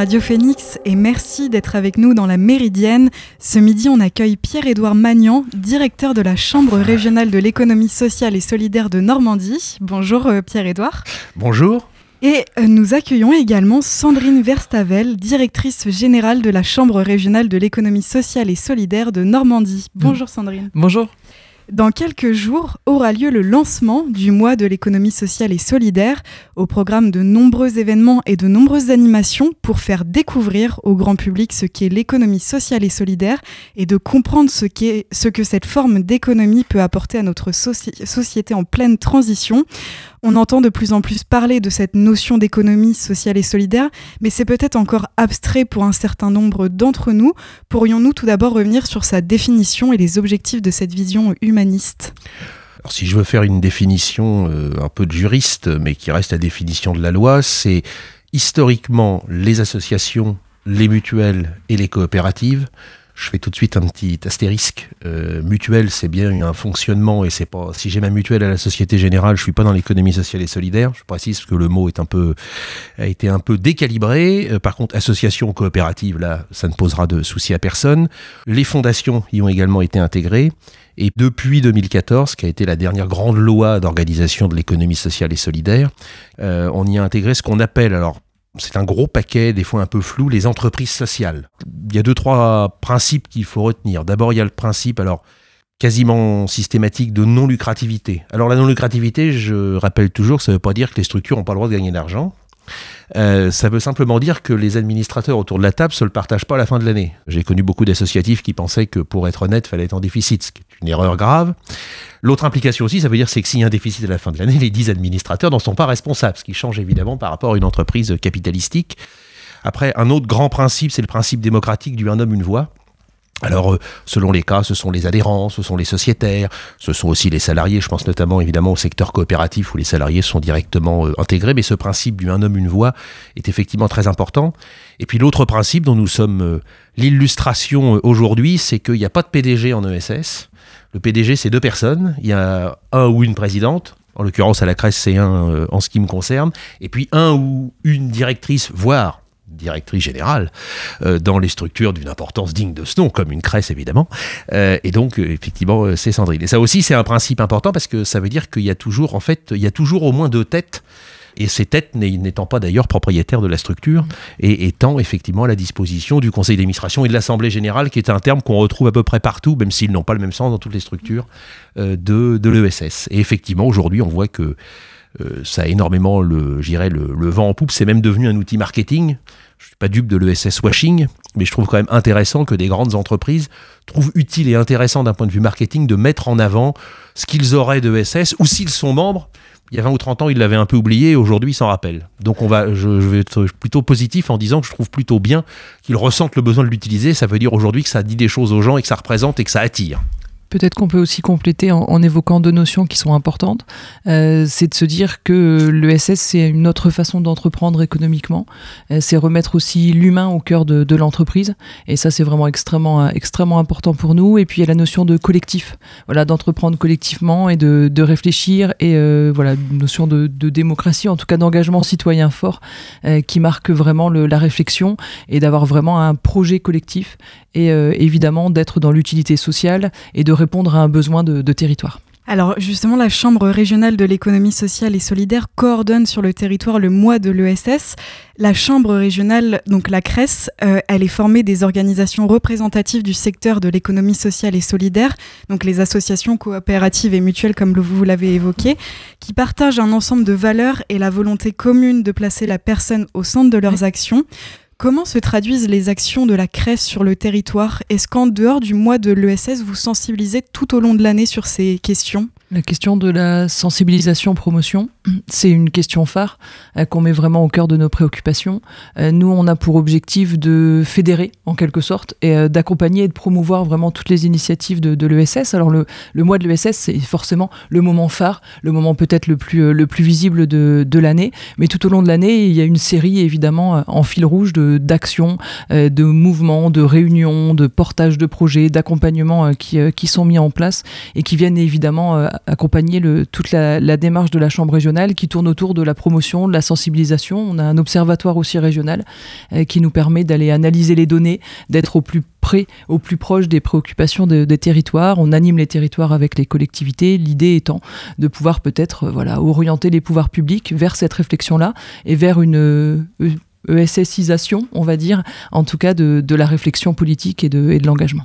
Radio Phoenix et merci d'être avec nous dans la Méridienne. Ce midi, on accueille Pierre-Édouard Magnan, directeur de la Chambre régionale de l'économie sociale et solidaire de Normandie. Bonjour euh, Pierre-Édouard. Bonjour. Et euh, nous accueillons également Sandrine Verstavel, directrice générale de la Chambre régionale de l'économie sociale et solidaire de Normandie. Bonjour Sandrine. Bonjour. Dans quelques jours aura lieu le lancement du mois de l'économie sociale et solidaire, au programme de nombreux événements et de nombreuses animations pour faire découvrir au grand public ce qu'est l'économie sociale et solidaire et de comprendre ce, ce que cette forme d'économie peut apporter à notre société en pleine transition. On entend de plus en plus parler de cette notion d'économie sociale et solidaire, mais c'est peut-être encore abstrait pour un certain nombre d'entre nous. Pourrions-nous tout d'abord revenir sur sa définition et les objectifs de cette vision alors, si je veux faire une définition euh, un peu de juriste, mais qui reste la définition de la loi, c'est historiquement les associations, les mutuelles et les coopératives je fais tout de suite un petit astérisque. Euh, mutuelle, c'est bien un fonctionnement et c'est pas. Si j'ai ma mutuelle à la Société Générale, je suis pas dans l'économie sociale et solidaire. Je précise que le mot est un peu a été un peu décalibré. Euh, par contre, association coopérative, là, ça ne posera de souci à personne. Les fondations y ont également été intégrées. Et depuis 2014, qui a été la dernière grande loi d'organisation de l'économie sociale et solidaire, euh, on y a intégré ce qu'on appelle, alors c'est un gros paquet, des fois un peu flou, les entreprises sociales. Il y a deux, trois principes qu'il faut retenir. D'abord, il y a le principe, alors, quasiment systématique de non-lucrativité. Alors, la non-lucrativité, je rappelle toujours, ça ne veut pas dire que les structures n'ont pas le droit de gagner de l'argent. Euh, ça veut simplement dire que les administrateurs autour de la table se le partagent pas à la fin de l'année. J'ai connu beaucoup d'associatifs qui pensaient que pour être honnête, il fallait être en déficit, ce qui est une erreur grave. L'autre implication aussi, ça veut dire c'est que s'il y a un déficit à la fin de l'année, les 10 administrateurs n'en sont pas responsables, ce qui change évidemment par rapport à une entreprise capitalistique. Après, un autre grand principe, c'est le principe démocratique du un homme, une voix. Alors, euh, selon les cas, ce sont les adhérents, ce sont les sociétaires, ce sont aussi les salariés. Je pense notamment évidemment au secteur coopératif où les salariés sont directement euh, intégrés. Mais ce principe du un homme, une voix est effectivement très important. Et puis l'autre principe dont nous sommes euh, l'illustration aujourd'hui, c'est qu'il n'y a pas de PDG en ESS. Le PDG, c'est deux personnes. Il y a un ou une présidente. En l'occurrence, à la Crèce, c'est un en ce qui me concerne. Et puis un ou une directrice, voire directrice générale euh, dans les structures d'une importance digne de ce nom, comme une crèche évidemment. Euh, et donc euh, effectivement c'est Sandrine. Et ça aussi c'est un principe important parce que ça veut dire qu'il y a toujours en fait il y a toujours au moins deux têtes. Et ces têtes n'étant pas d'ailleurs propriétaires de la structure et étant effectivement à la disposition du conseil d'administration et de l'assemblée générale, qui est un terme qu'on retrouve à peu près partout, même s'ils n'ont pas le même sens dans toutes les structures de, de l'ESS. Et effectivement, aujourd'hui, on voit que euh, ça a énormément le, le, le vent en poupe. C'est même devenu un outil marketing. Je suis pas dupe de l'ESS washing, mais je trouve quand même intéressant que des grandes entreprises trouvent utile et intéressant d'un point de vue marketing de mettre en avant ce qu'ils auraient de ou s'ils sont membres. Il y a 20 ou 30 ans, ils l'avaient un peu oublié aujourd'hui, ils s'en rappellent. Donc, on va, je, vais être plutôt positif en disant que je trouve plutôt bien qu'ils ressentent le besoin de l'utiliser. Ça veut dire aujourd'hui que ça dit des choses aux gens et que ça représente et que ça attire. Peut-être qu'on peut aussi compléter en, évoquant deux notions qui sont importantes. Euh, c'est de se dire que l'ESS, c'est une autre façon d'entreprendre économiquement. Euh, c'est remettre aussi l'humain au cœur de, l'entreprise. Et ça, c'est vraiment extrêmement, extrêmement important pour nous. Et puis, il y a la notion de collectif. Voilà, d'entreprendre collectivement et de, de réfléchir. Et euh, voilà, une notion de, de, démocratie, en tout cas d'engagement citoyen fort, qui marque vraiment le, la réflexion et d'avoir vraiment un projet collectif. Et évidemment, d'être dans l'utilité sociale et de répondre à un besoin de, territoire. Alors justement, la Chambre régionale de l'économie sociale et solidaire coordonne sur le territoire le mois de l'ESS. La Chambre régionale, donc la CRES, euh, elle est formée des organisations représentatives du secteur de l'économie sociale et solidaire, donc les associations coopératives et mutuelles comme vous l'avez évoqué, qui partagent un ensemble de valeurs et la volonté commune de placer la personne au centre de leurs actions. Comment se traduisent les actions de la CRES sur le territoire? Est-ce qu'en dehors du mois de l'ESS, vous sensibilisez tout au long de l'année sur ces questions? La question de la sensibilisation-promotion, c'est une question phare euh, qu'on met vraiment au cœur de nos préoccupations. Euh, nous, on a pour objectif de fédérer, en quelque sorte, et euh, d'accompagner et de promouvoir vraiment toutes les initiatives de, l'ESS. Alors, le, mois de l'ESS, c'est forcément le moment phare, le moment peut-être le plus, le plus visible de, l'année. Mais tout au long de l'année, il y a une série, évidemment, en fil rouge d'actions, de, mouvements, de réunions, de portages de projets, d'accompagnements qui, qui sont mis en place et qui viennent évidemment accompagner toute la, démarche de la Chambre régionale qui tourne autour de la promotion, de la sensibilisation. On a un observatoire aussi régional euh, qui nous permet d'aller analyser les données, d'être au plus près, au plus proche des préoccupations des territoires. On anime les territoires avec les collectivités, l'idée étant de pouvoir peut-être euh, voilà, orienter les pouvoirs publics vers cette réflexion-là et vers une ESSisation, on va dire, en tout cas de, la réflexion politique et de l'engagement.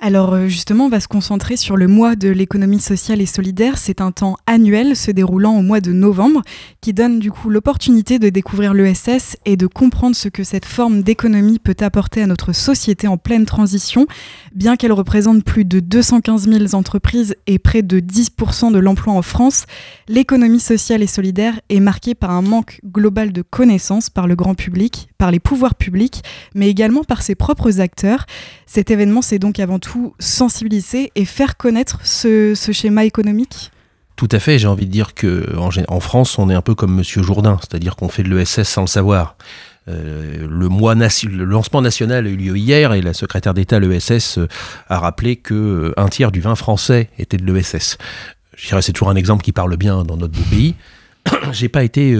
Alors euh, justement, on va se concentrer sur le mois de l'économie sociale et solidaire. C'est un temps annuel se déroulant au mois de novembre qui donne du coup l'opportunité de découvrir l'ESS et de comprendre ce que cette forme d'économie peut apporter à notre société en pleine transition. Bien qu'elle représente plus de 215 000 entreprises et près de 10% de l'emploi en France, l'économie sociale et solidaire est marquée par un manque global de connaissances par le grand public, par les pouvoirs publics, mais également par ses propres acteurs. Cet événement, sensibiliser et faire connaître ce, schéma économique tout à fait, j'ai envie de dire que en, France, on est un peu comme Monsieur Jourdain, c'est-à-dire qu'on fait de l'ESS sans le savoir. Euh, le, mois le lancement national a eu lieu hier et la secrétaire d'État l'ESS euh, a rappelé que euh, un tiers du vin français était de l'ESS. Je dirais c'est toujours un exemple qui parle bien dans notre beau pays. J'ai pas été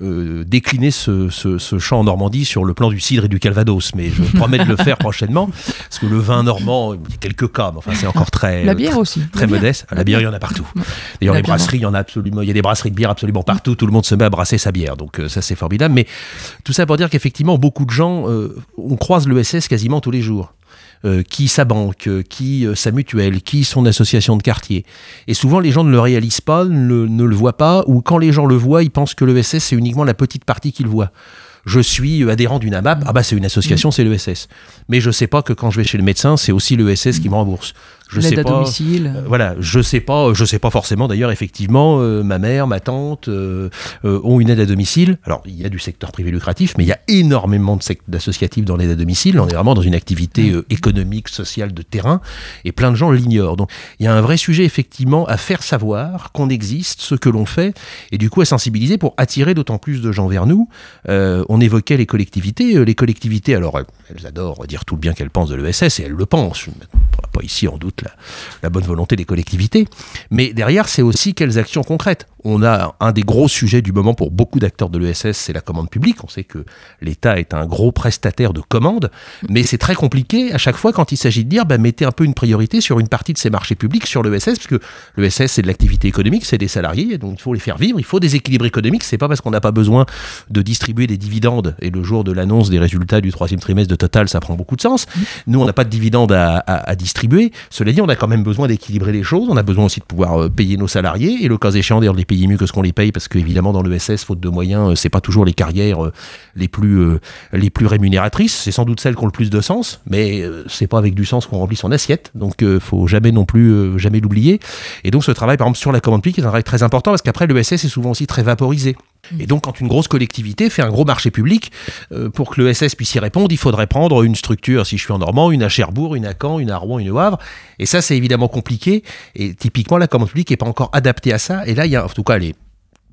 décliner ce, ce, champ en Normandie sur le plan du cidre et du calvados, mais je promets de le faire prochainement, parce que le vin normand, il y a quelques cas, mais enfin c'est encore très la bière aussi, très modeste. La bière, il y en a partout. D'ailleurs, les brasseries, il y en a absolument, il y a des brasseries de bière absolument partout. Tout le monde se met à brasser sa bière, donc euh, ça c'est formidable. Mais tout ça pour dire qu'effectivement, beaucoup de gens, euh, on croise l'ESS quasiment tous les jours. Euh, qui sa banque, euh, qui euh, sa mutuelle, qui son association de quartier. Et souvent, les gens ne le réalisent pas, ne, ne le voient pas, ou quand les gens le voient, ils pensent que l'ESS, c'est uniquement la petite partie qu'ils voient je suis adhérent d'une AMAP, ah bah c'est une association, c'est l'ESS. Mais je sais pas que quand je vais chez le médecin, c'est aussi l'ESS qui me rembourse. Je sais à pas, domicile. Euh, voilà, je sais pas, je sais pas forcément. D'ailleurs, effectivement, euh, ma mère, ma tante euh, ont une aide à domicile. Alors, il y a du secteur privé lucratif, mais il y a énormément d'associatifs dans l'aide à domicile. On est vraiment dans une activité économique, sociale de terrain, et plein de gens l'ignorent. Donc, il y a un vrai sujet effectivement à faire savoir qu'on existe, ce que l'on fait, et du coup à sensibiliser pour attirer d'autant plus de gens vers nous. on évoquait les collectivités. Les collectivités, alors elles adorent dire tout le bien qu'elles pensent de l'ESS, et elles le pensent. Pas ici en doute la, bonne volonté des collectivités. Mais derrière, c'est aussi quelles actions concrètes. On a un des gros sujets du moment pour beaucoup d'acteurs de l'ESS, c'est la commande publique. On sait que l'État est un gros prestataire de commandes, mais c'est très compliqué à chaque fois quand il s'agit de dire bah, mettez un peu une priorité sur une partie de ces marchés publics sur l'ESS, parce que l'ESS c'est de l'activité économique, c'est des salariés, donc il faut les faire vivre, il faut des équilibres économiques. C'est pas parce qu'on n'a pas besoin de distribuer des dividendes et le jour de l'annonce des résultats du troisième trimestre de Total, ça prend beaucoup de sens. Nous, on n'a pas de dividendes à, distribuer. Cela dit, on a quand même besoin d'équilibrer les choses. On a besoin aussi de pouvoir euh, payer nos salariés et le cas échéant d'ailleurs les mieux que ce qu'on les paye parce qu'évidemment dans l'ESS, faute de moyens, euh, c'est pas toujours les carrières euh, les plus, les plus rémunératrices. C'est sans doute celles qui ont le plus de sens, mais c'est pas avec du sens qu'on remplit son assiette. Donc faut jamais non plus jamais l'oublier. Et donc ce travail par exemple sur la commande publique est un travail très important parce qu'après l'ESS est souvent aussi très vaporisé. Et donc, quand une grosse collectivité fait un gros marché public, euh, pour que l'ESS puisse y répondre, il faudrait prendre une structure, si je suis en Normand, une à Cherbourg, une à Caen, une à Rouen, une au Havre. Et ça, c'est évidemment compliqué. Et typiquement, la commande publique n'est pas encore adaptée à ça. Et là, il y a, en tout cas, est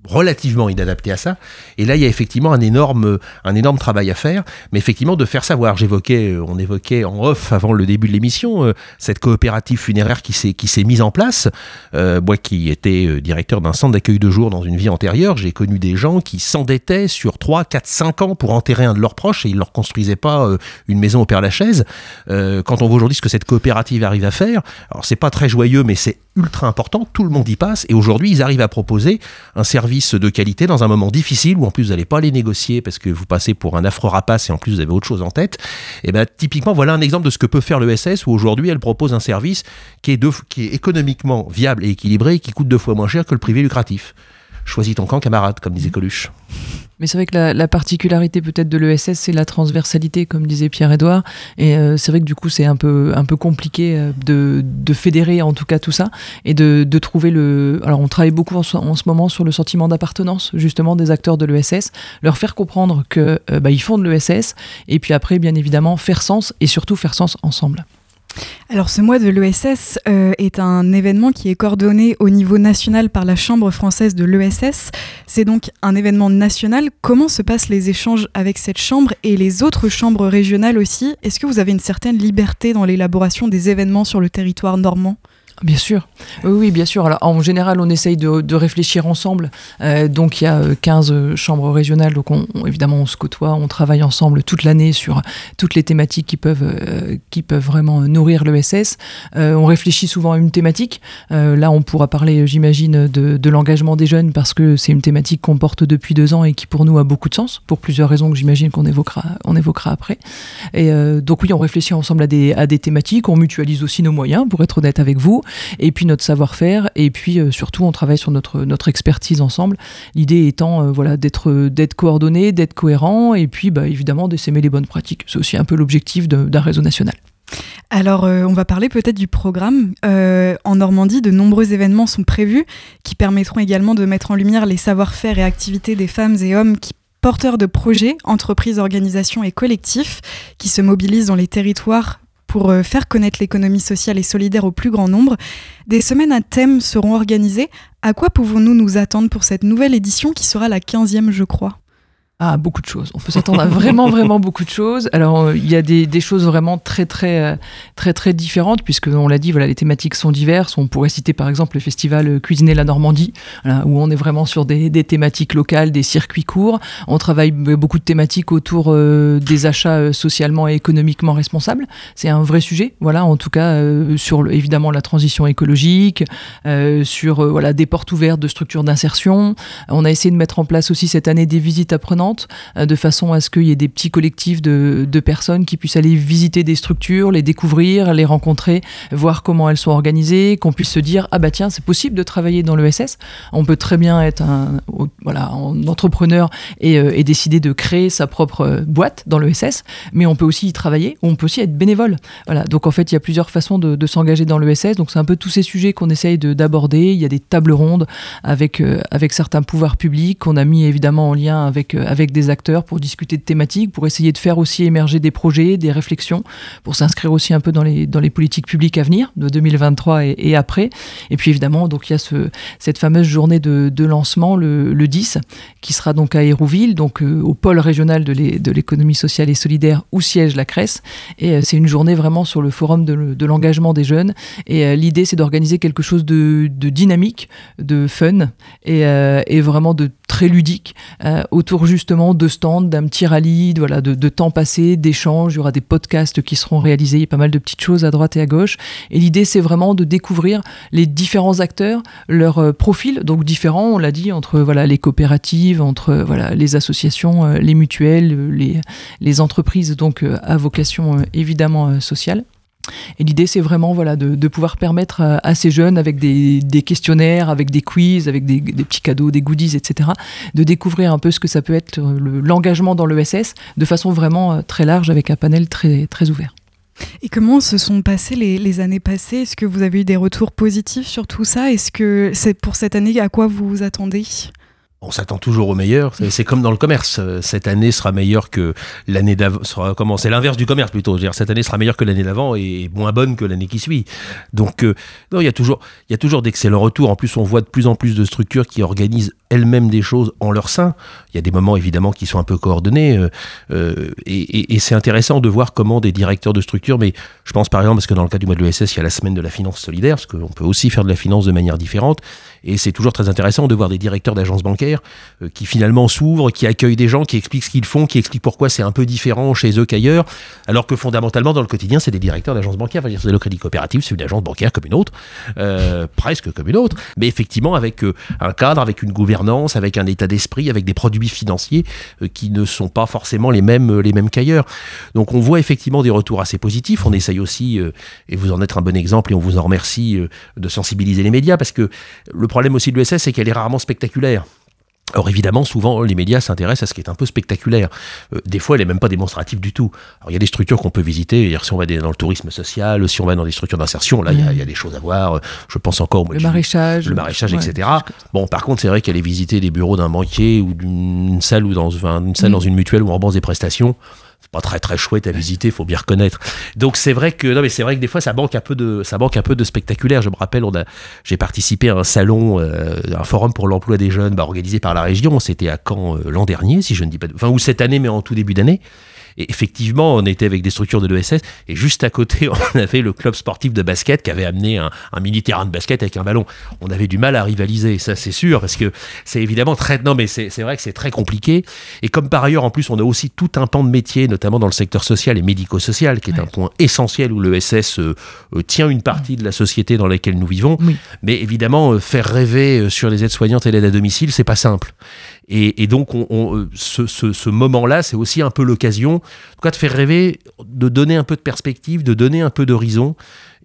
relativement inadapté à ça. Et là, il y a effectivement un énorme, un énorme travail à faire, mais effectivement de faire savoir. J'évoquais, euh, on évoquait en off avant le début de l'émission euh, cette coopérative funéraire qui s'est mise en place. Euh, moi, qui étais directeur d'un centre d'accueil de jour dans une vie antérieure, j'ai connu des gens qui s'endettaient sur 3, 4, 5 ans pour enterrer un de leurs proches et ils leur construisaient pas une maison au Père Lachaise. quand on voit aujourd'hui ce que cette coopérative arrive à faire, alors c'est pas très joyeux, mais c'est ultra important. Tout le monde y passe et aujourd'hui, ils arrivent à proposer un service de qualité dans un moment difficile où en plus vous n'allez pas les négocier parce que vous passez pour un affreux rapace et en plus vous avez autre chose en tête, et eh bien typiquement voilà un exemple de ce que peut faire le SS où aujourd'hui elle propose un service qui est, qui est économiquement viable et équilibré et qui coûte deux fois moins cher que le privé lucratif. Choisis ton camp, camarade, comme disait Coluche. Mais c'est vrai que la, particularité peut-être de l'ESS, c'est la transversalité, comme disait Pierre-Edouard. Et euh, c'est vrai que du coup, c'est un peu, un peu compliqué euh, de, de, fédérer en tout cas tout ça et de, de trouver le. Alors, on travaille beaucoup en, ce moment sur le sentiment d'appartenance, justement, des acteurs de l'ESS, leur faire comprendre qu'ils euh, bah, font de l'ESS et puis après, bien évidemment, faire sens et surtout faire sens ensemble. Alors ce mois de l'ESS euh, est un événement qui est coordonné au niveau national par la Chambre française de l'ESS. C'est donc un événement national. Comment se passent les échanges avec cette chambre et les autres chambres régionales aussi? Est-ce que vous avez une certaine liberté dans l'élaboration des événements sur le territoire normand? Bien sûr, oui, bien sûr. Alors, en général, on essaye de, réfléchir ensemble. Euh, donc, il y a 15 euh, chambres régionales. Donc, on, évidemment, on se côtoie, on travaille ensemble toute l'année sur toutes les thématiques qui peuvent, euh, qui peuvent vraiment nourrir l'ESS. on réfléchit souvent à une thématique. là, on pourra parler, j'imagine, de, l'engagement des jeunes parce que c'est une thématique qu'on porte depuis deux ans et qui, pour nous, a beaucoup de sens, pour plusieurs raisons que j'imagine qu'on évoquera, on évoquera après. Et donc, oui, on réfléchit ensemble à des, à des thématiques. On mutualise aussi nos moyens, pour être honnête avec vous et puis notre savoir-faire, et puis euh, surtout on travaille sur notre, notre expertise ensemble. L'idée étant euh, voilà, d'être, d'être coordonné, d'être cohérent, et puis bah, évidemment d'essaimer les bonnes pratiques. C'est aussi un peu l'objectif d'un réseau national. Alors, euh, on va parler peut-être du programme. en Normandie, de nombreux événements sont prévus qui permettront également de mettre en lumière les savoir-faire et activités des femmes et hommes qui porteurs de projets, entreprises, organisations et collectifs qui se mobilisent dans les territoires pour euh, faire connaître l'économie sociale et solidaire au plus grand nombre. Des semaines à thème seront organisées. À quoi pouvons-nous nous attendre pour cette nouvelle édition qui sera la 15e, je crois? Ah, beaucoup de choses. On peut s'attendre à vraiment, vraiment beaucoup de choses. Alors, euh, il y a des, des, choses vraiment très, très, euh, très, très différentes, puisque on l'a dit, voilà, les thématiques sont diverses. On pourrait citer par exemple le festival euh, Cuisiner la Normandie, où on est vraiment sur des, des, thématiques locales, des circuits courts. On travaille beaucoup de thématiques autour des achats socialement et économiquement responsables. C'est un vrai sujet, voilà, en tout cas, sur évidemment la transition écologique, sur voilà, des portes ouvertes de structures d'insertion. On a essayé de mettre en place aussi cette année des visites apprenantes euh, de façon à ce qu'il y ait des petits collectifs de, personnes qui puissent aller visiter des structures, les découvrir, les rencontrer, voir comment elles sont organisées, qu'on puisse se dire ah bah tiens c'est possible de travailler dans l'ESS. On peut très bien être un voilà un entrepreneur euh, et, décider de créer sa propre euh, boîte dans l'ESS, mais on peut aussi y travailler, on peut aussi être bénévole. Voilà donc en fait il y a plusieurs façons de, s'engager dans l'ESS. Donc c'est un peu tous ces sujets qu'on essaye d'aborder. Il y a des tables rondes avec avec certains pouvoirs publics qu'on a mis évidemment en lien avec avec des acteurs pour discuter de thématiques, pour essayer de faire aussi émerger des projets, des réflexions, pour s'inscrire aussi un peu dans les, dans les politiques publiques à venir, de 2023 et, après. Et puis évidemment, donc il y a ce, cette fameuse journée de, de lancement, le, le, 10, qui sera donc à Hérouville, donc euh, au pôle régional de l'économie sociale et solidaire où siège la CRES. Et euh, c'est une journée vraiment sur le forum de, l'engagement des jeunes. Et euh, l'idée, c'est d'organiser quelque chose de, dynamique, de fun et vraiment de très ludique autour juste justement de stands, d'un petit rallye, voilà, de, temps passé, d'échanges. Il y aura des podcasts qui seront réalisés. Il y a pas mal de petites choses à droite et à gauche. Et l'idée, c'est vraiment de découvrir les différents acteurs, leurs euh, profils, donc différents, on l'a dit, entre voilà, les coopératives, entre voilà, les associations, euh, les mutuelles, les, les entreprises donc euh, à vocation évidemment sociale. Et l'idée, c'est vraiment voilà, de, pouvoir permettre à, ces jeunes, avec des, questionnaires, avec des quiz, avec des, petits cadeaux, des goodies, etc., de découvrir un peu ce que ça peut être l'engagement dans l'ESS de façon vraiment euh, très large, avec un panel très, très ouvert. Et comment se sont passées les, les années passées? Est-ce que vous avez eu des retours positifs sur tout ça? Est-ce que c'est pour cette année à quoi vous vous attendez? On s'attend toujours au meilleur. C'est comme dans le commerce. Cette année sera meilleure que l'année d'avant. Comment C'est l'inverse du commerce plutôt. Dire, cette année sera meilleure que l'année d'avant et moins bonne que l'année qui suit. Donc, euh, non, il y a toujours, il y a toujours d'excellents retours. En plus, on voit de plus en plus de structures qui organisent elles-mêmes des choses en leur sein. Il y a des moments évidemment qui sont un peu coordonnés euh, euh, et, c'est intéressant de voir comment des directeurs de structures, mais je pense par exemple parce que dans le cas du mois de l'ESS, il y a la semaine de la finance solidaire, parce qu'on peut aussi faire de la finance de manière différente, et c'est toujours très intéressant de voir des directeurs d'agences bancaires euh, qui finalement s'ouvrent, qui accueillent des gens, qui expliquent ce qu'ils font, qui expliquent pourquoi c'est un peu différent chez eux qu'ailleurs, alors que fondamentalement dans le quotidien, c'est des directeurs d'agences bancaires. Enfin, le crédit coopératif, c'est une agence bancaire comme une autre, presque comme une autre, mais effectivement avec un cadre, avec une gouvernance avec un état d'esprit, avec des produits financiers euh, qui ne sont pas forcément les mêmes, euh, les mêmes qu'ailleurs. Donc on voit effectivement des retours assez positifs. On essaye aussi, euh, et vous en êtes un bon exemple, et on vous en remercie, de sensibiliser les médias, parce que le problème aussi de l'ESS, c'est qu'elle est rarement spectaculaire. Or évidemment, souvent, les médias s'intéressent à ce qui est un peu spectaculaire. Euh, des fois, elle n'est même pas démonstrative du tout. Alors, il y a des structures qu'on peut visiter. Si on va dans le tourisme social, si on va dans des structures d'insertion, là, il y, a des choses à voir. Je pense encore au le maraîchage, le maraîchage, etc. Bon, par contre, c'est vrai qu'aller visiter des bureaux d'un banquier ou d'une salle ou dans une salle mm. dans une mutuelle où on rembourse des prestations, pas très très chouette à visiter, faut bien reconnaître. Donc c'est vrai que non mais c'est vrai que des fois ça manque un peu de ça manque un peu de spectaculaire. Je me rappelle, on a j'ai participé à un salon, euh, un forum pour l'emploi des jeunes, bah, organisé par la région. C'était à Caen euh, l'an dernier, si je ne dis pas, enfin ou cette année, mais en tout début d'année. Et effectivement, on était avec des structures de l'ESS et juste à côté, on avait le club sportif de basket qui avait amené un, mini terrain de basket avec un ballon. On avait du mal à rivaliser, ça c'est sûr, parce que c'est évidemment très. Non, mais c'est vrai que c'est très compliqué. Et comme par ailleurs, en plus, on a aussi tout un pan de métier, notamment dans le secteur social et médico-social, qui est un point essentiel où l'ESS euh, euh, tient une partie de la société dans laquelle nous vivons. Mais évidemment, euh, faire rêver sur les aides-soignantes et l'aide à domicile, c'est pas simple. Et, donc, on, ce, moment-là, c'est aussi un peu l'occasion, de faire rêver, de donner un peu de perspective, de donner un peu d'horizon,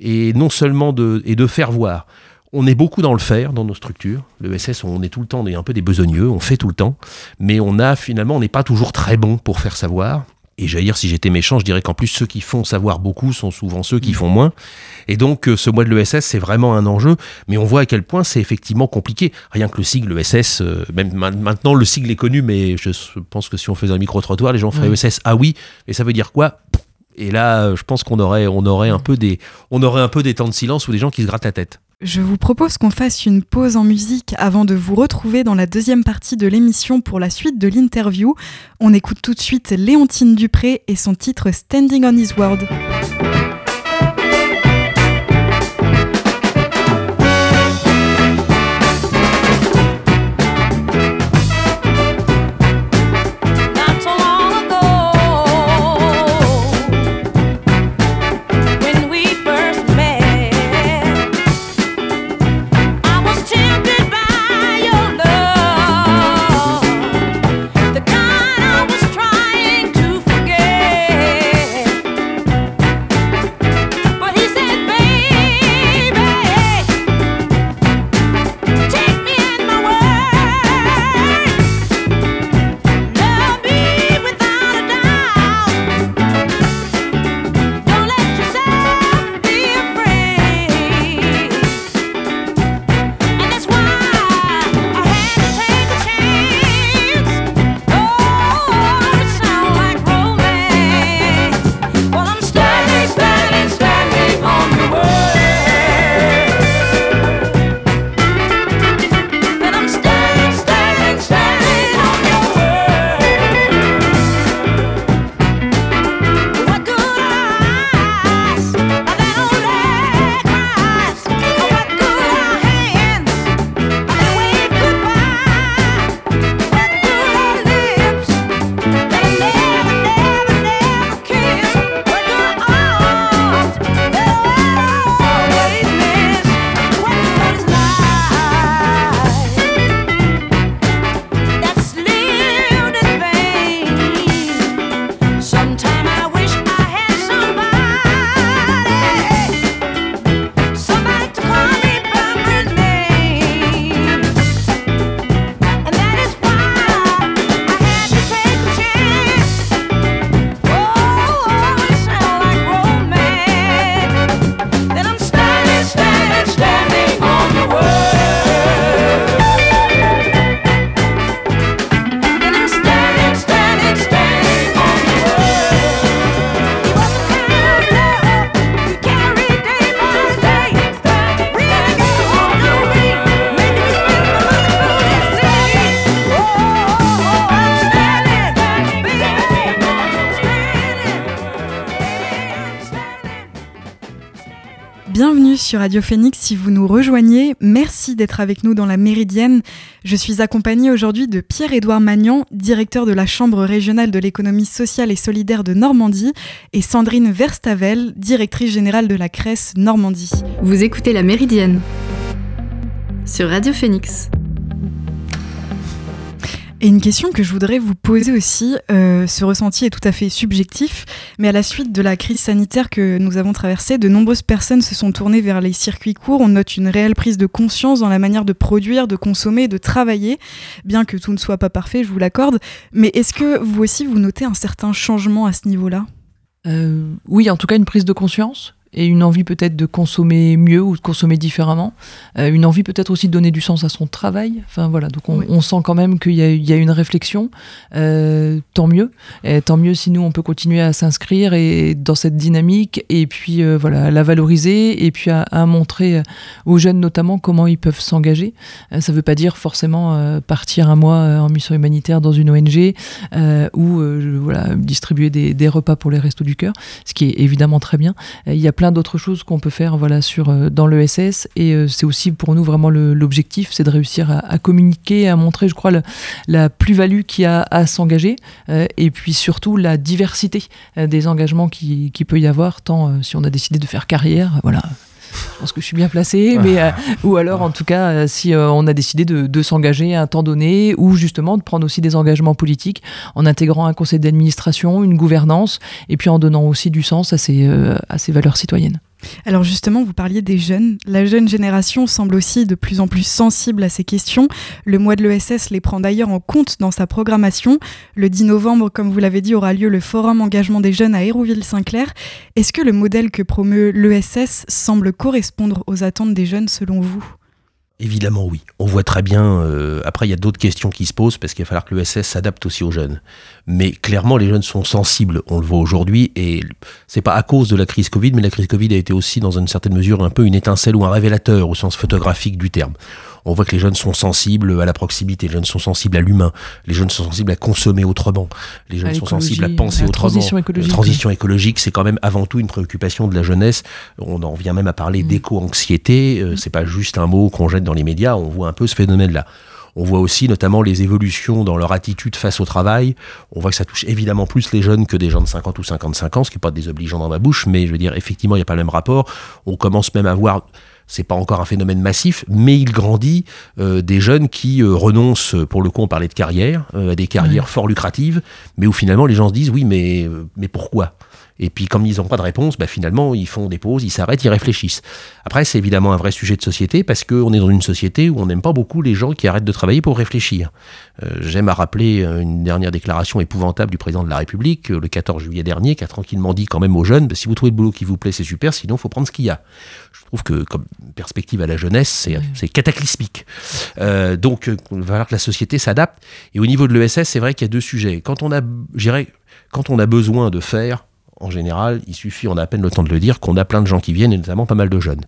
et non seulement de, et de faire voir. On est beaucoup dans le faire dans nos structures. Le SS, on est tout le temps, on est un peu des besogneux, on fait tout le temps, mais on a finalement, on n'est pas toujours très bon pour faire savoir. Et j'allais dire, si j'étais méchant, je dirais qu'en plus, ceux qui font savoir beaucoup sont souvent ceux qui mm. font moins. Et donc, euh, ce mois de l'ESS, c'est vraiment un enjeu. Mais on voit à quel point c'est effectivement compliqué. Rien que le sigle ESS, euh, même maintenant, le sigle est connu, mais je pense que si on faisait un micro-trottoir, les gens feraient ESS. Ah oui, mais ça veut dire quoi? Et là, je pense qu'on aurait, on aurait, un peu des, on aurait un peu des temps de silence ou des gens qui se grattent la tête. Je vous propose qu'on fasse une pause en musique avant de vous retrouver dans la deuxième partie de l'émission pour la suite de l'interview. On écoute tout de suite Léontine Dupré et son titre Standing on His Word. sur Radio Phoenix si vous nous rejoignez. Merci d'être avec nous dans la Méridienne. Je suis accompagnée aujourd'hui de Pierre-Édouard Magnan, directeur de la Chambre régionale de l'économie sociale et solidaire de Normandie, et Sandrine Verstavel, directrice générale de la CRES Normandie. Vous écoutez la Méridienne sur Radio Phoenix. Et une question que je voudrais vous poser aussi, euh, ce ressenti est tout à fait subjectif, mais à la suite de la crise sanitaire que nous avons traversée, de nombreuses personnes se sont tournées vers les circuits courts. On note une réelle prise de conscience dans la manière de produire, de consommer, de travailler, bien que tout ne soit pas parfait, je vous l'accorde. Mais est-ce que vous aussi, vous notez un certain changement à ce niveau-là? Euh, oui, en tout cas une prise de conscience. Et une envie peut-être de consommer mieux ou de consommer différemment, euh, une envie peut-être aussi de donner du sens à son travail. Enfin voilà, donc on, sent quand même qu'il y, y, a une réflexion. Euh, tant mieux, et tant mieux si nous on peut continuer à s'inscrire et dans cette dynamique et puis euh, voilà à la valoriser et puis à, montrer aux jeunes notamment comment ils peuvent s'engager. ça ne veut pas dire forcément partir un mois en mission humanitaire dans une ONG ou voilà distribuer des, des, repas pour les restos du cœur, ce qui est évidemment très bien. Il y a plein d'autres choses qu'on peut faire voilà, sur, euh, dans l'ESS. Et euh, c'est aussi pour nous vraiment l'objectif, c'est de réussir à, communiquer, à montrer, je crois, la plus-value qu'il y a à s'engager. Euh, et puis surtout la diversité des engagements qui, qui peut y avoir, tant si on a décidé de faire carrière, voilà, je pense que je suis bien placé, mais euh, ou alors en tout cas euh, si euh, on a décidé de, s'engager à un temps donné, ou justement de prendre aussi des engagements politiques en intégrant un conseil d'administration, une gouvernance, et puis en donnant aussi du sens à ces, à ces valeurs citoyennes. Alors justement, vous parliez des jeunes. La jeune génération semble aussi de plus en plus sensible à ces questions. Le mois de l'ESS les prend d'ailleurs en compte dans sa programmation. Le 10 novembre, comme vous l'avez dit, aura lieu le Forum Engagement des jeunes à Hérouville-Saint-Clair. Est-ce que le modèle que promeut l'ESS semble correspondre aux attentes des jeunes selon vous? Évidemment, oui. On voit très bien. Euh, après, il y a d'autres questions qui se posent parce qu'il va falloir que l'ESS s'adapte aussi aux jeunes. Mais clairement, les jeunes sont sensibles. On le voit aujourd'hui et c'est pas à cause de la crise Covid, mais la crise Covid a été aussi, dans une certaine mesure, un peu une étincelle ou un révélateur au sens photographique du terme on voit que les jeunes sont sensibles à la proximité, les jeunes sont sensibles à l'humain, les jeunes sont sensibles à consommer autrement, les jeunes sont sensibles à penser la autrement. Transition écologique. La transition écologique, c'est quand même avant tout une préoccupation de la jeunesse. On en vient même à parler mm. d'éco-anxiété. Euh, mm. c'est pas juste un mot qu'on jette dans les médias. On voit un peu ce phénomène-là. On voit aussi notamment les évolutions dans leur attitude face au travail. On voit que ça touche évidemment plus les jeunes que des gens de 50 ou 55 ans, ce qui n'est pas désobligeant dans ma bouche, mais je veux dire, effectivement, il n'y a pas le même rapport. On commence même à voir c'est pas encore un phénomène massif, mais il grandit euh, des jeunes qui euh, renoncent, pour le coup, on parlait de carrière, euh, à des carrières fort lucratives, mais où finalement les gens se disent oui, mais, mais pourquoi? Et puis, comme ils n'ont pas de réponse, bah, finalement, ils font des pauses, ils s'arrêtent, ils réfléchissent. Après, c'est évidemment un vrai sujet de société parce qu'on est dans une société où on n'aime pas beaucoup les gens qui arrêtent de travailler pour réfléchir. Euh, j'aime à rappeler euh, une dernière déclaration épouvantable du président de la République euh, le 14 juillet dernier, qui a tranquillement dit quand même aux jeunes bah, si vous trouvez le boulot qui vous plaît, c'est super, sinon il faut prendre ce qu'il y a. Je trouve que, comme perspective à la jeunesse, c'est cataclysmique. donc, il va falloir que la société s'adapte. Et au niveau de l'ESS, c'est vrai qu'il y a deux sujets. Quand on a, quand on a besoin de faire, en général, il suffit, on a à peine le temps de le dire, qu'on a plein de gens qui viennent, et notamment pas mal de jeunes.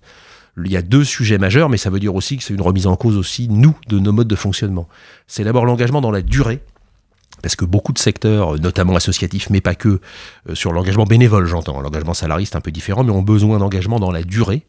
Il y a deux sujets majeurs, mais ça veut dire aussi que c'est une remise en cause aussi, nous, de nos modes de fonctionnement. C'est d'abord l'engagement dans la durée, parce que beaucoup de secteurs, notamment associatifs, mais pas que, euh, sur l'engagement bénévole, j'entends, l'engagement salarié c'est un peu différent, mais ont besoin d'engagement dans la durée,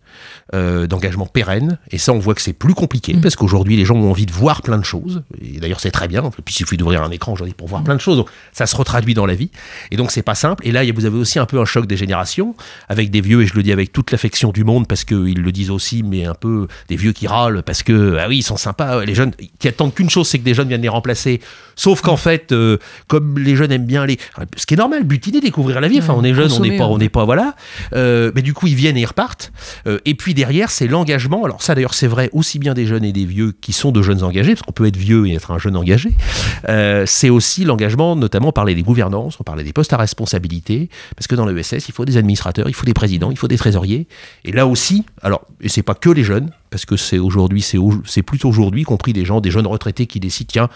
euh, d'engagement pérenne, et ça on voit que c'est plus compliqué, mm. parce qu'aujourd'hui les gens ont envie de voir plein de choses, et d'ailleurs c'est très bien, puis il suffit d'ouvrir un écran aujourd'hui pour voir plein de choses, donc ça se retraduit dans la vie, et donc c'est pas simple, et là vous avez aussi un peu un choc des générations, avec des vieux, et je le dis avec toute l'affection du monde, parce qu'ils le disent aussi, mais un peu des vieux qui râlent, parce que, ah oui, ils sont sympas, les jeunes qui attendent qu'une chose, c'est que des jeunes viennent les remplacer, sauf qu'en fait, euh, comme les jeunes aiment bien aller, ce qui est normal, butiner, découvrir la vie. Enfin, on est jeune, on n'est pas, on n'est pas, voilà. Euh, mais du coup, ils viennent et ils repartent. Euh, et puis derrière, c'est l'engagement. Alors ça, d'ailleurs, c'est vrai aussi bien des jeunes et des vieux qui sont de jeunes engagés, parce qu'on peut être vieux et être un jeune engagé. c'est aussi l'engagement, notamment parler des gouvernances, on parlait des postes à responsabilité, parce que dans l'ESS, il faut des administrateurs, il faut des présidents, il faut des trésoriers. Et là aussi, alors, et c'est pas que les jeunes, parce que c'est aujourd'hui, c'est plutôt aujourd'hui, compris des gens, des jeunes retraités qui décident, tiens,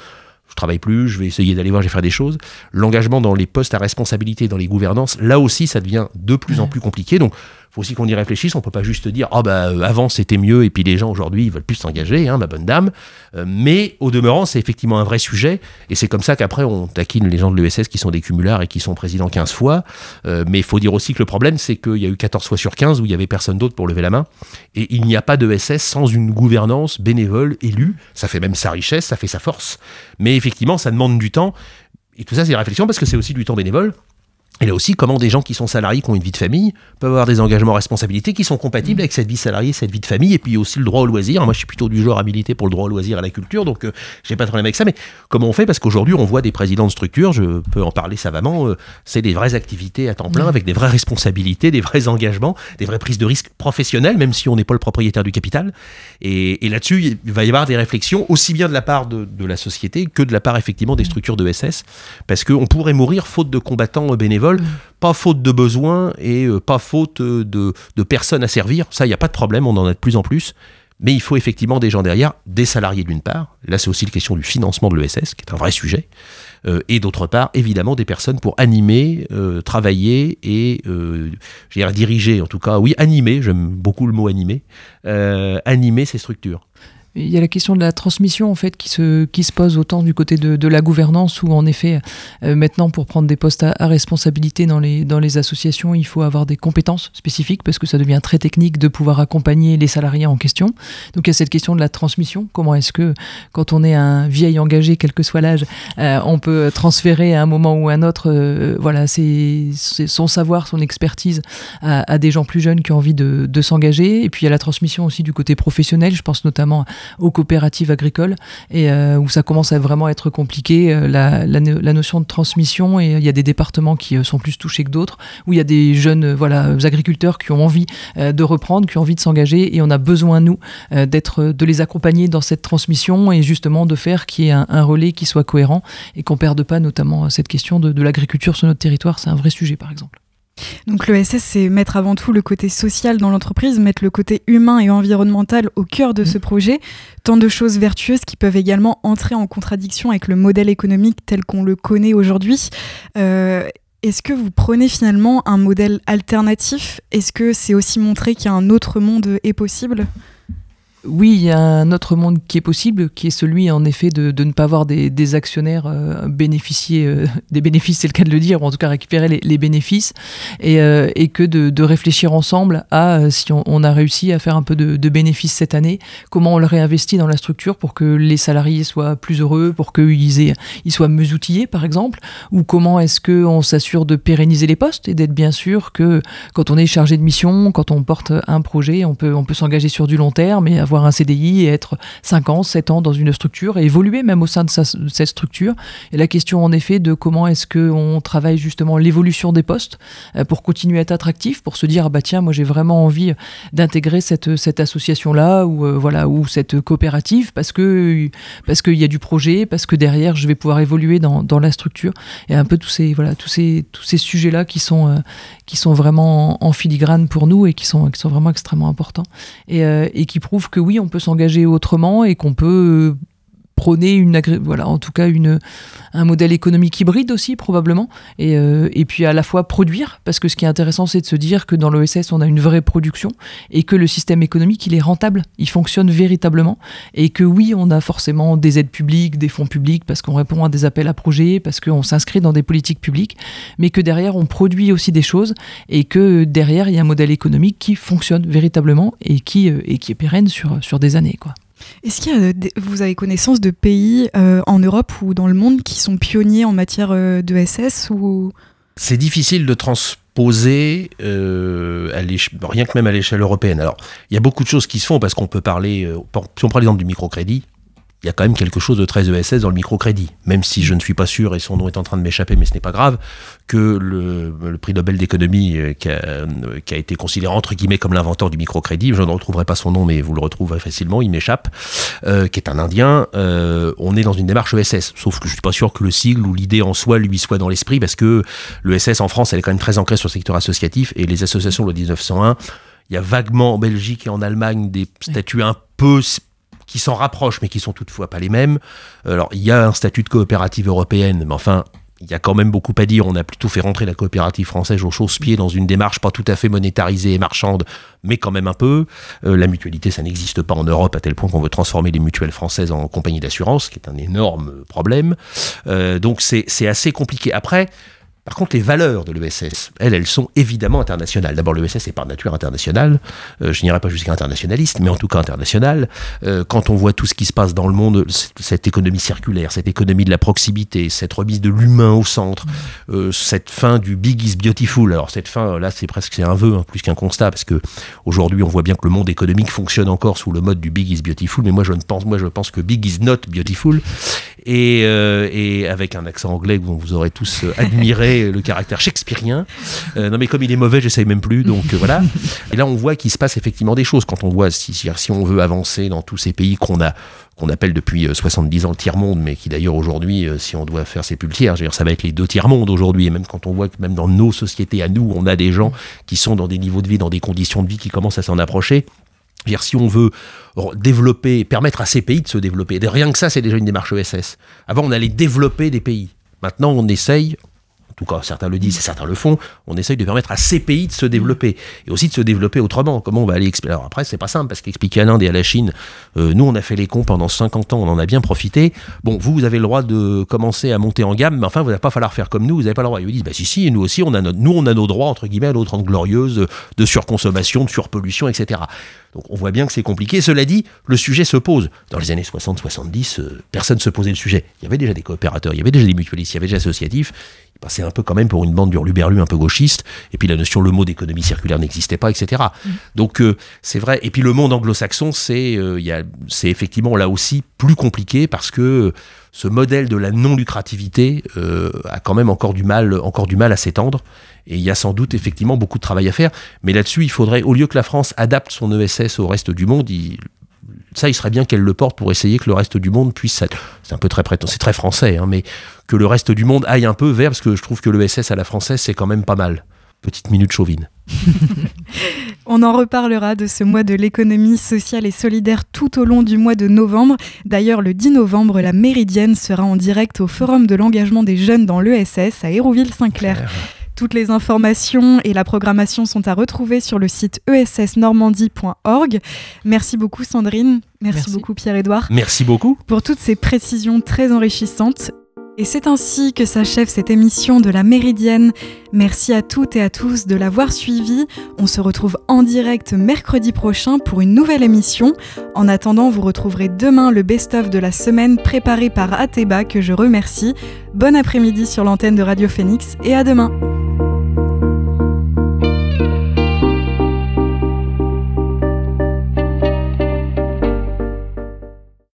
je travaille plus, je vais essayer d'aller voir, je vais faire des choses. L'engagement dans les postes à responsabilité, dans les gouvernances, là aussi, ça devient de plus en plus compliqué. Donc, faut aussi qu'on y réfléchisse. On peut pas juste dire ah euh, avant c'était mieux et puis les gens aujourd'hui ils veulent plus s'engager, hein, ma bonne dame. Euh, mais au demeurant c'est effectivement un vrai sujet et c'est comme ça qu'après on taquine les gens de l'ESS qui sont des cumulards et qui sont présidents 15 fois. Euh, mais il faut dire aussi que le problème c'est qu'il y a eu 14 fois sur 15 où il y avait personne d'autre pour lever la main et il n'y a pas d'ESS sans une gouvernance bénévole élue. Ça fait même sa richesse, ça fait sa force. Mais effectivement ça demande du temps. Et tout ça, c'est une réflexion parce que c'est aussi du temps bénévole. Et là aussi, comment des gens qui sont salariés, qui ont une vie de famille, peuvent avoir des engagements responsabilités qui sont compatibles avec cette vie salariée, cette vie de famille, et puis aussi le droit au loisir. Moi, je suis plutôt du genre habilité pour le droit au loisir et à la culture, donc euh, j'ai pas de problème avec ça. Mais comment on fait? Parce qu'aujourd'hui, on voit des présidents de structures, je peux en parler savamment, euh, c'est des vraies activités à temps plein, avec des vraies responsabilités, des vrais engagements, des vraies prises de risques professionnelles, même si on n'est pas le propriétaire du capital. Et, là-dessus, il va y avoir des réflexions, aussi bien de la part de, de la société que de la part effectivement des structures de SS, parce qu'on pourrait mourir faute de combattants bénévoles pas faute de besoins et pas faute de, de personnes à servir. Ça, il n'y a pas de problème, on en a de plus en plus. Mais il faut effectivement des gens derrière, des salariés d'une part. Là, c'est aussi la question du financement de l'ESS, qui est un vrai sujet. Euh, et d'autre part, évidemment, des personnes pour animer, euh, travailler et euh, diriger, en tout cas, oui, animer, j'aime beaucoup le mot animer, euh, animer ces structures. Il y a la question de la transmission en fait qui se, qui se pose autant du côté de, de la gouvernance où en effet euh, maintenant pour prendre des postes à, à, responsabilité dans les, dans les associations il faut avoir des compétences spécifiques parce que ça devient très technique de pouvoir accompagner les salariés en question. Donc il y a cette question de la transmission. Comment est-ce que quand on est un vieil engagé quel que soit l'âge euh, on peut transférer à un moment ou à un autre euh, voilà c'est son savoir, son expertise à, à, des gens plus jeunes qui ont envie de, de s'engager et puis il y a la transmission aussi du côté professionnel. Je pense notamment aux coopératives agricoles et euh, où ça commence à vraiment être compliqué euh, la, la, la, notion de transmission. Et il y a des départements qui euh, sont plus touchés que d'autres où il y a des jeunes voilà agriculteurs qui ont envie de reprendre qui ont envie de s'engager et on a besoin nous d'être de les accompagner dans cette transmission et justement de faire qu'il y ait un, un, relais qui soit cohérent et qu'on perde pas notamment cette question de, de l'agriculture sur notre territoire. C'est un vrai sujet par exemple donc l'ESS, c'est mettre avant tout le côté social dans l'entreprise, mettre le côté humain et environnemental au cœur de mmh. ce projet. Tant de choses vertueuses qui peuvent également entrer en contradiction avec le modèle économique tel qu'on le connaît aujourd'hui. Euh, Est-ce que vous prenez finalement un modèle alternatif? Est-ce que c'est aussi montrer qu'il y a un autre monde est possible? Oui, il y a un autre monde qui est possible, qui est celui en effet de, ne pas avoir des, actionnaires euh, bénéficier euh, des bénéfices, c'est le cas de le dire, ou en tout cas récupérer les, bénéfices, et, euh, que de, réfléchir ensemble à si on, a réussi à faire un peu de, bénéfices cette année, comment on le réinvestit dans la structure pour que les salariés soient plus heureux, pour qu'ils ils soient mieux outillés par exemple, ou comment est-ce qu'on s'assure de pérenniser les postes et d'être bien sûr que quand on est chargé de mission, quand on porte un projet, on peut, on peut s'engager sur du long terme et avoir avoir un CDI et être 5 ans, 7 ans dans une structure et évoluer même au sein de, cette structure. Et la question en effet de comment est-ce qu'on travaille justement l'évolution des postes euh, pour continuer à être attractif, pour se dire, ah bah tiens, moi j'ai vraiment envie d'intégrer cette, cette association-là ou, euh, voilà, ou cette coopérative parce que parce qu'il y a du projet, parce que derrière je vais pouvoir évoluer dans, dans la structure. Et un peu tous ces, voilà, tous ces, tous ces sujets-là qui sont, euh, qui sont vraiment en, filigrane pour nous et qui sont, qui sont vraiment extrêmement importants et, et qui prouvent que oui, on peut s'engager autrement et qu'on peut prôner une voilà en tout cas une un modèle économique hybride aussi probablement. Et, euh, et puis à la fois produire parce que ce qui est intéressant c'est de se dire que dans l'OSS on a une vraie production et que le système économique il est rentable il fonctionne véritablement et que oui on a forcément des aides publiques des fonds publics parce qu'on répond à des appels à projets parce qu'on s'inscrit dans des politiques publiques mais que derrière on produit aussi des choses et que derrière il y a un modèle économique qui fonctionne véritablement et qui euh, et qui est pérenne sur sur des années quoi est-ce y a, vous avez connaissance de pays euh, en Europe ou dans le monde qui sont pionniers en matière euh, de SS ou? C'est difficile de transposer euh, à rien que même à l'échelle européenne. Alors, il y a beaucoup de choses qui se font parce qu'on peut parler, euh, si on prend l'exemple du microcrédit, il y a quand même quelque chose de très ESS dans le microcrédit, même si je ne suis pas sûr, et son nom est en train de m'échapper, mais ce n'est pas grave, que le, le prix Nobel d'économie euh, qui, euh, qui, a été considéré entre guillemets comme l'inventeur du microcrédit, je ne retrouverai pas son nom, mais vous le retrouverez facilement, il m'échappe, euh, qui est un Indien, on est dans une démarche ESS, sauf que je ne suis pas sûr que le sigle ou l'idée en soi lui soit dans l'esprit, parce que l'ESS en France, elle est quand même très ancrée sur le secteur associatif, et les associations de 1901, il y a vaguement en Belgique et en Allemagne des statuts un peu qui s'en rapprochent, mais qui sont toutefois pas les mêmes. Alors, il y a un statut de coopérative européenne, mais enfin, il y a quand même beaucoup à dire. On a plutôt fait rentrer la coopérative française au chausse-pied dans une démarche pas tout à fait monétarisée et marchande, mais quand même un peu. Euh, la mutualité, ça n'existe pas en Europe à tel point qu'on veut transformer les mutuelles françaises en compagnie d'assurance, qui est un énorme problème. Euh, donc c'est assez compliqué. Après, par contre, les valeurs de l'ESS, elles, elles sont évidemment internationales. D'abord, l'ESS est par nature internationale. Euh, je n'irai pas jusqu'à internationaliste, mais en tout cas international. Euh, quand on voit tout ce qui se passe dans le monde, cette économie circulaire, cette économie de la proximité, cette remise de l'humain au centre, euh, cette fin du big is beautiful. Alors cette fin, là, c'est presque c'est un vœu hein, plus qu'un constat, parce que aujourd'hui, on voit bien que le monde économique fonctionne encore sous le mode du big is beautiful. Mais moi, je ne pense, moi, je pense que big is not beautiful. Et, euh, et avec un accent anglais que vous aurez tous admiré malgré le caractère shakespearien. Euh, non mais comme il est mauvais, j'essaye même plus, donc euh, voilà. Et là, on voit qu'il se passe effectivement des choses quand on voit si, si on veut avancer dans tous ces pays qu'on a qu'on appelle depuis 70 euh, ans le tiers-monde, mais qui d'ailleurs aujourd'hui, si on doit faire ses pulsières, ça va être les deux tiers-mondes aujourd'hui, et même quand on voit que même dans nos sociétés à nous, on a des gens qui sont dans des niveaux de vie, dans des conditions de vie qui commencent à s'en approcher, dire si on veut développer, permettre à ces pays de se développer, rien que ça, c'est déjà une démarche ESS. Avant, on allait développer des pays. Maintenant, on essaye, tout cas certains le disent et certains le font, on essaye de permettre à ces pays de se développer et aussi de se développer autrement. Comment on va aller expliquer Alors après, c'est pas simple parce qu'expliquer à l'Inde et à la Chine, euh, nous on a fait les cons pendant 50 ans, on en a bien profité. Bon, vous, vous avez le droit de commencer à monter en gamme, mais enfin, vous n'allez pas falloir faire comme nous, vous n'avez pas le droit. Ils vous disent, bah si, si, nous aussi, on a, nous, on a nos droits, entre guillemets, à l'autre glorieuse de surconsommation, de surpollution, etc. Donc on voit bien que c'est compliqué. Cela dit, le sujet se pose. Dans les années 60-70, euh, personne ne se posait le sujet. Il y avait déjà des coopérateurs, il y avait déjà des mutualistes, il y avait déjà des associatifs. Il passait un peu quand même pour une bande d'hurluberlus un peu gauchiste. Et puis la notion, le mot d'économie circulaire n'existait pas, etc. Mmh. Donc euh, c'est vrai. Et puis le monde anglo-saxon, c'est euh, c'est effectivement là aussi plus compliqué parce que ce modèle de la non-lucrativité a quand même encore du mal, encore du mal à s'étendre. Et il y a sans doute effectivement beaucoup de travail à faire. Mais là-dessus, il faudrait, au lieu que la France adapte son ESS au reste du monde, ça, il serait bien qu'elle le porte pour essayer que le reste du monde puisse. C'est un peu très c'est très français, hein, mais que le reste du monde aille un peu vers, parce que je trouve que l'ESS à la française, c'est quand même pas mal. Petite minute chauvine. On en reparlera de ce mois de l'économie sociale et solidaire tout au long du mois de novembre. D'ailleurs, le 10 novembre, la Méridienne sera en direct au Forum de l'engagement des jeunes dans l'ESS à Hérouville-Saint-Clair. Toutes les informations et la programmation sont à retrouver sur le site essnormandie.org. Merci beaucoup Sandrine, merci, beaucoup Pierre-Édouard. Merci beaucoup. Pour toutes ces précisions très enrichissantes. Et c'est ainsi que s'achève cette émission de la Méridienne. Merci à toutes et à tous de l'avoir suivi. On se retrouve en direct mercredi prochain pour une nouvelle émission. En attendant, vous retrouverez demain le best-of de la semaine préparé par Ateba que je remercie. Bon après-midi sur l'antenne de Radio Phoenix et à demain.